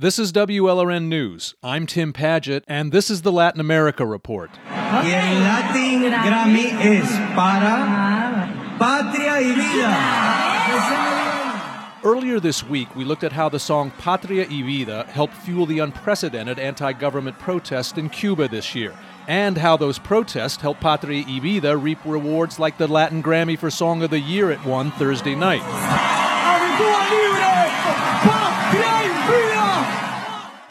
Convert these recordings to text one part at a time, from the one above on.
This is WLRN News. I'm Tim Padgett, and this is the Latin America Report. Y el Latin Grammy es para Patria y Vida. Earlier this week, we looked at how the song Patria y Vida helped fuel the unprecedented anti government protest in Cuba this year, and how those protests helped Patria y Vida reap rewards like the Latin Grammy for Song of the Year it won Thursday night.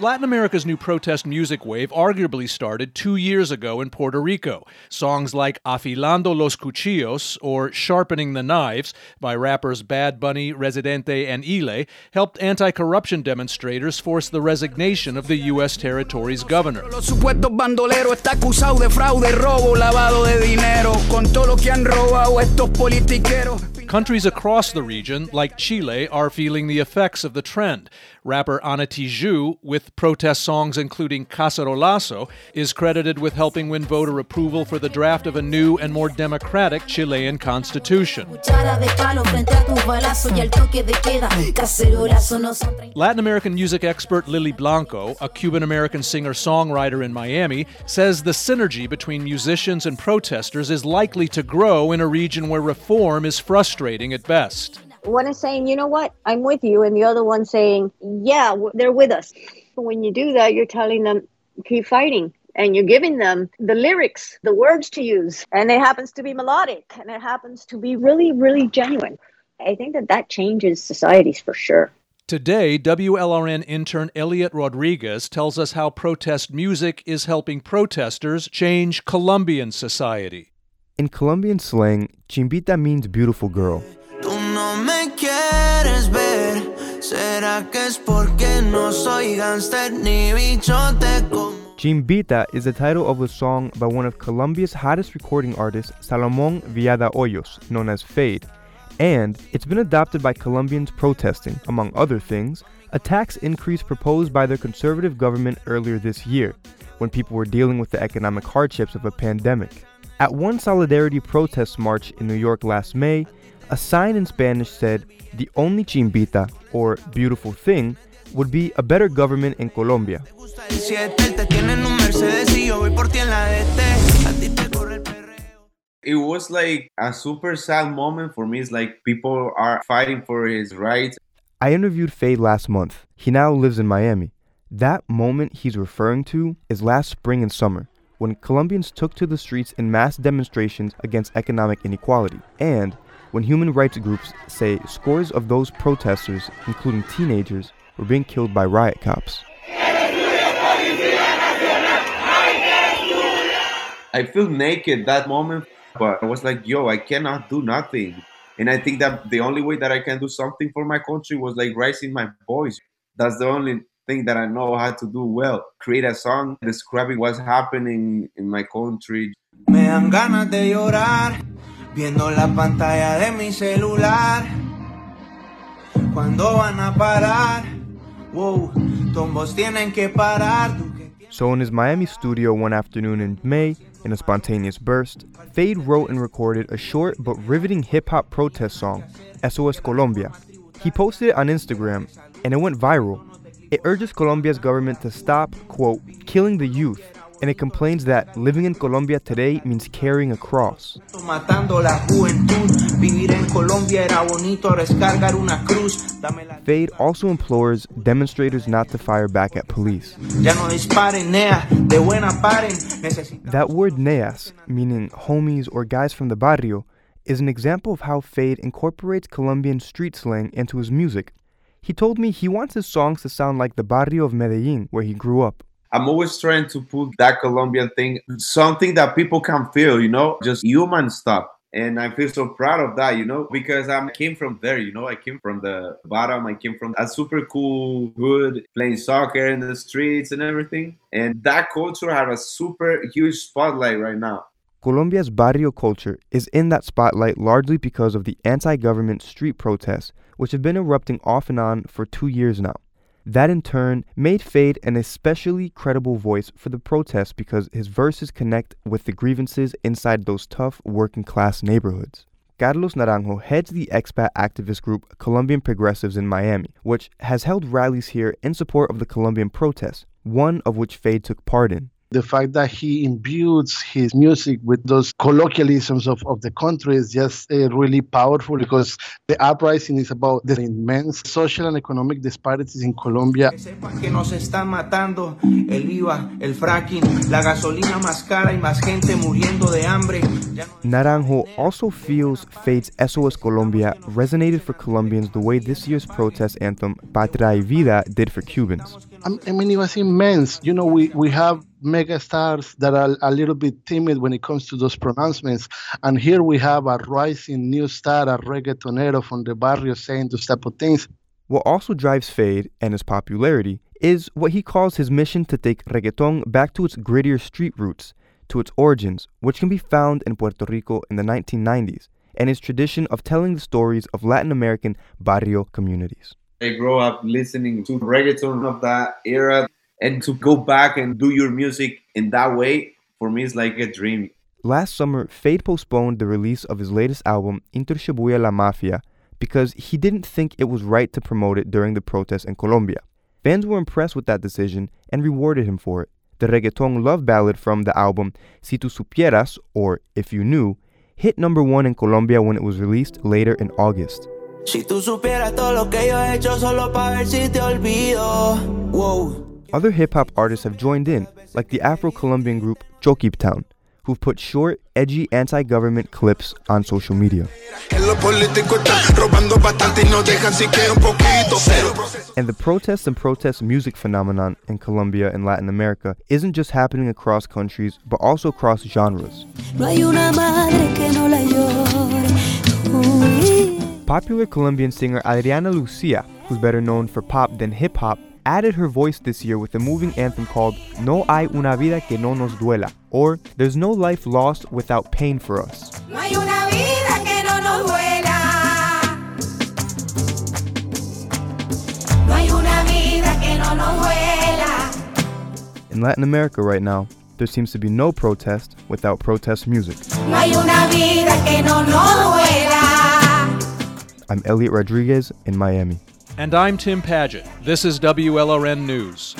Latin America's new protest music wave arguably started two years ago in Puerto Rico. Songs like Afilando los Cuchillos or Sharpening the Knives by rappers Bad Bunny, Residente, and Ile helped anti corruption demonstrators force the resignation of the U.S. territory's governor. Countries across the region, like Chile, are feeling the effects of the trend. Rapper Ana Tijoux, with protest songs including Cacerolazo, is credited with helping win voter approval for the draft of a new and more democratic Chilean constitution. Latin American music expert Lily Blanco, a Cuban American singer songwriter in Miami, says the synergy between musicians and protesters is likely to grow in a region where reform is frustrating at best. One is saying, you know what, I'm with you, and the other one saying, yeah, they're with us. When you do that, you're telling them, keep fighting. And you're giving them the lyrics, the words to use. And it happens to be melodic and it happens to be really, really genuine. I think that that changes societies for sure. Today, WLRN intern Elliot Rodriguez tells us how protest music is helping protesters change Colombian society. In Colombian slang, chimbita means beautiful girl. Chimbita is the title of a song by one of Colombia's hottest recording artists, Salomon Villada Hoyos, known as Feid, and it's been adopted by Colombians protesting, among other things, a tax increase proposed by their conservative government earlier this year, when people were dealing with the economic hardships of a pandemic. At one solidarity protest march in New York last May, a sign in Spanish said the only chimbita, or beautiful thing, would be a better government in Colombia. It was like a super sad moment for me. It's like people are fighting for his rights. I interviewed Feid last month. He now lives in Miami. That moment he's referring to is last spring and summer, when Colombians took to the streets in mass demonstrations against economic inequality, and when human rights groups say scores of those protesters, including teenagers, were being killed by riot cops. I feel naked that moment, but I was like, yo, I cannot do nothing. And I think that the only way that I can do something for my country was like raising my voice. That's the only thing that I know how to do well. Create a song describing what's happening in my country. Me dan ganas de llorar viendo la pantalla de mi celular. Cuando van a parar? Whoa, tombos tienen que parar. So in his Miami studio one afternoon in May, in a spontaneous burst, Feid wrote and recorded a short but riveting hip hop protest song, SOS Colombia. He posted it on Instagram, and it went viral. It urges Colombia's government to stop, quote, killing the youth and it complains that living in Colombia today means carrying a cross. Feid also implores demonstrators not to fire back at police. That word neas, meaning homies or guys from the barrio, is an example of how Feid incorporates Colombian street slang into his music. He told me he wants his songs to sound like the barrio of Medellin, where he grew up. I'm always trying to put that Colombian thing, something that people can feel, you know, just human stuff. And I feel so proud of that, you know, because I came from there, you know, I came from the bottom. I came from a super cool hood, playing soccer in the streets and everything. And that culture had a super huge spotlight right now. Colombia's barrio culture is in that spotlight largely because of the anti government street protests, which have been erupting off and on for two years now. That in turn made Feid an especially credible voice for the protests because his verses connect with the grievances inside those tough working class neighborhoods. Carlos Naranjo heads the expat activist group Colombian Progressives in Miami, which has held rallies here in support of the Colombian protests, one of which Feid took part in the fact that he imbues his music with those colloquialisms of, of the country is just uh, really powerful because the uprising is about the immense social and economic disparities in Colombia. Naranjo also feels Feid's SOS Colombia resonated for Colombians the way this year's protest anthem Patria y Vida did for Cubans. I mean, it was immense. You know, we, we have mega stars that are a little bit timid when it comes to those pronouncements. And here we have a rising new star, a reggaetonero from the barrio saying those type of things. What also drives Feid and his popularity is what he calls his mission to take reggaeton back to its grittier street roots, to its origins, which can be found in Puerto Rico in the 1990s, and his tradition of telling the stories of Latin American barrio communities. I grow up listening to reggaeton of that era, and to go back and do your music in that way, for me, is like a dream. Last summer, Feid postponed the release of his latest album, Inter Shibuya La Mafia, because he didn't think it was right to promote it during the protests in Colombia. Fans were impressed with that decision and rewarded him for it. The reggaeton love ballad from the album, Si Tu Supieras, or If You Knew, hit number one in Colombia when it was released later in August. Si tú supieras todo lo que yo he hecho solo para ver si te olvido. Whoa. Other hip hop artists have joined in, like the Afro Colombian group ChocQuibTown, who've put short, edgy anti government clips on social media. And the protests and protest music phenomenon in Colombia and Latin America isn't just happening across countries, but also across genres. Popular Colombian singer Adriana Lucia, who's better known for pop than hip hop, added her voice this year with a moving anthem called No hay una vida que no nos duela, or There's no life lost without pain for us. In Latin America right now, there seems to be no protest without protest music. I'm Elliot Rodriguez in Miami. And I'm Tim Padgett. This is WLRN News.